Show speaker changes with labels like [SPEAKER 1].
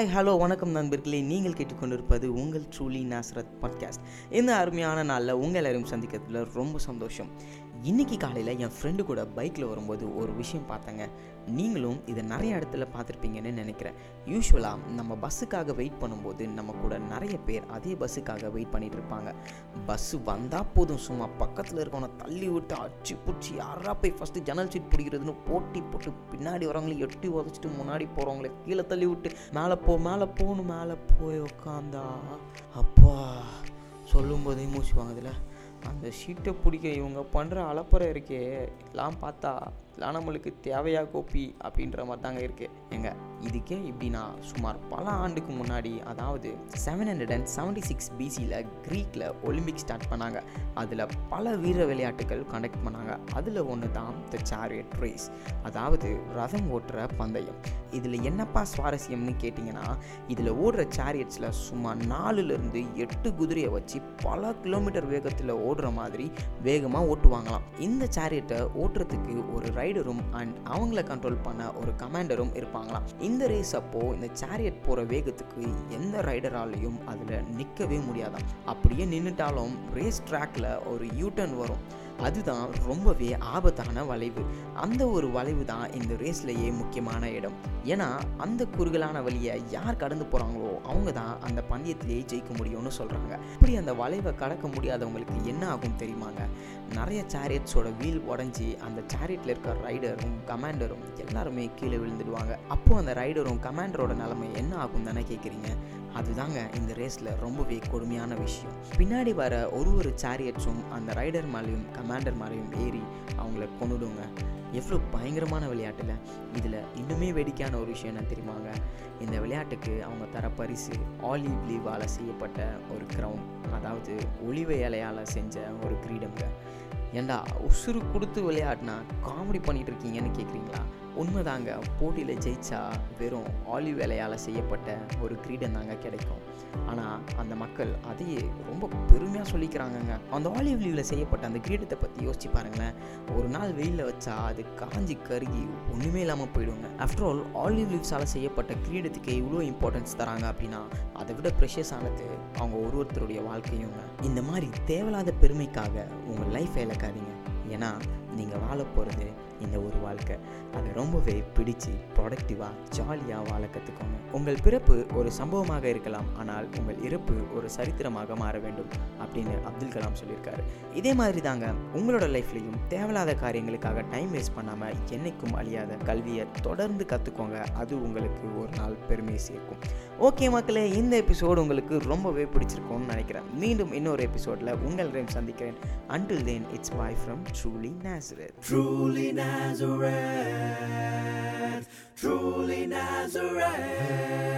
[SPEAKER 1] Hi hello வணக்கம் நண்பர்களே. நீங்கள் கேட்டுக்கொண்டிருப்பது உங்கள் ட்ரூலி நாசரத் பாட்காஸ்ட் இந்த அருமையான நாளில் உங்கள் எல்லாரையும் சந்திக்கிறதுல ரொம்ப சந்தோஷம். இன்றைக்கி காலையில் என் ஃப்ரெண்டு கூட பைக்கில் வரும்போது ஒரு விஷயம் பார்த்தேங்க. நீங்களும் இதை நிறைய இடத்துல பார்த்துருப்பீங்கன்னு நினைக்கிறேன். யூஸ்வலாக நம்ம பஸ்ஸுக்காக வெயிட் பண்ணும்போது நம்ம கூட நிறைய பேர் அதே பஸ்ஸுக்காக வெயிட் பண்ணிகிட்டு இருப்பாங்க. பஸ்ஸு வந்தால் போதும் சும்மா பக்கத்தில் இருக்கவனை தள்ளி விட்டு அடிச்சு பிடிச்சி யாரா போய் ஃபஸ்ட்டு ஜன்னல் சீட் பிடிக்கிறதுன்னு போட்டி போட்டு பின்னாடி வரவங்களை எட்டி உதச்சிட்டு முன்னாடி போகிறவங்கள கீழே தள்ளி விட்டு மேலே போ மேலே போகணும் மேலே போய் உக்காந்தா. அப்பா சொல்லும் போதே மூச்சு வாங்குதுல. அந்த சீட்டை பிடிக்க இவங்க பண்ணுற அலப்பறை இருக்கே எல்லாம் பார்த்தா. இதெல்லாம் நம்மளுக்கு தேவையா கோப்பி அப்படின்ற மாதிரி தாங்க இருக்குது எங்க இதுக்கே இப்படின்னா சுமார் பல ஆண்டுக்கு முன்னாடி அதாவது seven hundred and seventy six பிசியில் க்ரீக்கில் ஒலிம்பிக் ஸ்டார்ட் பண்ணாங்க. அதில் பல வீர விளையாட்டுகள் கண்டக்ட் பண்ணாங்க. அதில் ஒன்று தான் த சேரியட் ரேஸ் அதாவது ரதம் ஓட்டுற பந்தயம். இதில் என்னப்பா சுவாரஸ்யம்னு கேட்டிங்கன்னா இதில் ஓடுற சேரியட்ஸில் சுமார் நாலுலேருந்து எட்டு குதிரையை வச்சு பல கிலோமீட்டர் வேகத்தில் ஓடுற மாதிரி வேகமாக ஓட்டுவாங்களாம். இந்த சேரியட்டை ஓட்டுறதுக்கு ஒரு ரைட் ரைடரும் அண்ட் அவங்கள கண்ட்ரோல் பண்ண ஒரு கமாண்டரும் இருப்பாங்களாம். இந்த ரேஸ் அப்போது இந்த சேரியட் போகிற வேகத்துக்கு எந்த ரைடராலையும் அதில் நிற்கவே முடியாதான் அப்படியே நின்றுட்டாலும் ரேஸ் ட்ராக்கில் ஒரு யூட்டர்ன் வரும். அதுதான் ரொம்பவே ஆபத்தான வளைவு. அந்த ஒரு வளைவு தான் இந்த ரேஸ்லேயே முக்கியமான இடம். ஏன்னா அந்த குறுகலான வழியை யார் கடந்து போகிறாங்களோ அவங்க தான் அந்த பந்தயத்திலேயே ஜெயிக்க முடியும்னு சொல்கிறாங்க இப்படி அந்த வளைவை கடக்க முடியாதவங்களுக்கு என்ன ஆகும் தெரியுமாங்க? நிறைய சேரியட்ஸோட வீல் உடஞ்சி அந்த சேரியட்டில் இருக்க ரைடரும் கமாண்டரும் எல்லாருமே கீழே விழுந்துடுவாங்க. அப்போது அந்த ரைடரும் கமாண்டரோட நிலைமை என்ன ஆகும் தானே கேட்குறீங்க அதுதாங்க இந்த ரேஸில் ரொம்பவே கொடுமையான விஷயம். பின்னாடி வர ஒரு ஒரு சேரியட்ஸும் அந்த ரைடர் மேலேயும் கமாண்டர் மேலேயும் ஏறி அவங்கள கொண்டுடுங்க எவ்வளோ பயங்கரமான விளையாட்டில் இதில் இன்னுமே வேடிக்கையான ஒரு விஷயம் என்ன தெரியுமாங்க? இந்த விளையாட்டுக்கு அவங்க தர பரிசு ஆலிவ் லீவால் செய்யப்பட்ட ஒரு க்ரௌன் அதாவது ஒளிவ இலையால் செஞ்ச ஒரு கிரீடம்ங்க. ஏண்டா உசுறு கொடுத்து விளையாடினா காமெடி பண்ணிகிட்டு இருக்கீங்கன்னு கேட்குறீங்களா உண்மைதாங்க போட்டியில் ஜெயிச்சா வெறும் ஆலிவ் வேலையால் செய்யப்பட்ட ஒரு கிரீடம் தாங்க கிடைக்கும். ஆனால் அந்த மக்கள் அதையே ரொம்ப பெருமையாக சொல்லிக்கிறாங்கங்க. அந்த ஆலிவ் லீவில் செய்யப்பட்ட அந்த கிரீடத்தை பற்றி யோசிச்சு பாருங்களேன். ஒரு நாள் வெயிலில் வச்சா அது காஞ்சி கருகி ஒன்றுமே இல்லாமல் போயிடுங்க. ஆஃப்டர் ஆல் ஆலிவ் லீவ்ஸால் செய்யப்பட்ட கிரீடத்துக்கு இவ்வளோ இம்பார்ட்டன்ஸ் தராங்க அப்படின்னா அதை விட ப்ரெஷஸ் ஆனது அவங்க ஒரு ஒருத்தருடைய வாழ்க்கையுங்க. இந்த மாதிரி தேவையில்லாத பெருமைக்காக உங்கள் லைஃப்பை இருக்காதீங்க ஏன்னா நீங்கள் வாழ போகிறது இந்த ஒரு வாழ்க்கை. அதை ரொம்பவே பிடிச்சு ப்ரொடக்டிவாக ஜாலியாக வாழ கற்றுக்கோங்க உங்கள் பிறப்பு ஒரு சம்பவமாக இருக்கலாம் ஆனால் உங்கள் இறப்பு ஒரு சரித்திரமாக மாற வேண்டும் அப்படின்னு அப்துல் கலாம் சொல்லியிருக்காரு. இதே மாதிரி தாங்க உங்களோட லைஃப்லையும் தேவையில்லாத காரியங்களுக்காக டைம் வேஸ்ட் பண்ணாமல் என்னைக்கும் அழியாத கல்வியை தொடர்ந்து கற்றுக்கோங்க அது உங்களுக்கு ஒரு நாள் பெருமையை சேர்க்கும். ஓகே மக்களே இந்த எபிசோடு உங்களுக்கு ரொம்பவே பிடிச்சிருக்கும்னு நினைக்கிறேன். மீண்டும் இன்னொரு எபிசோடில் உங்கள் சந்திக்கிறேன். Until then it's bye from truly Nazareth
[SPEAKER 2] truly Nazareth, truly Nazareth.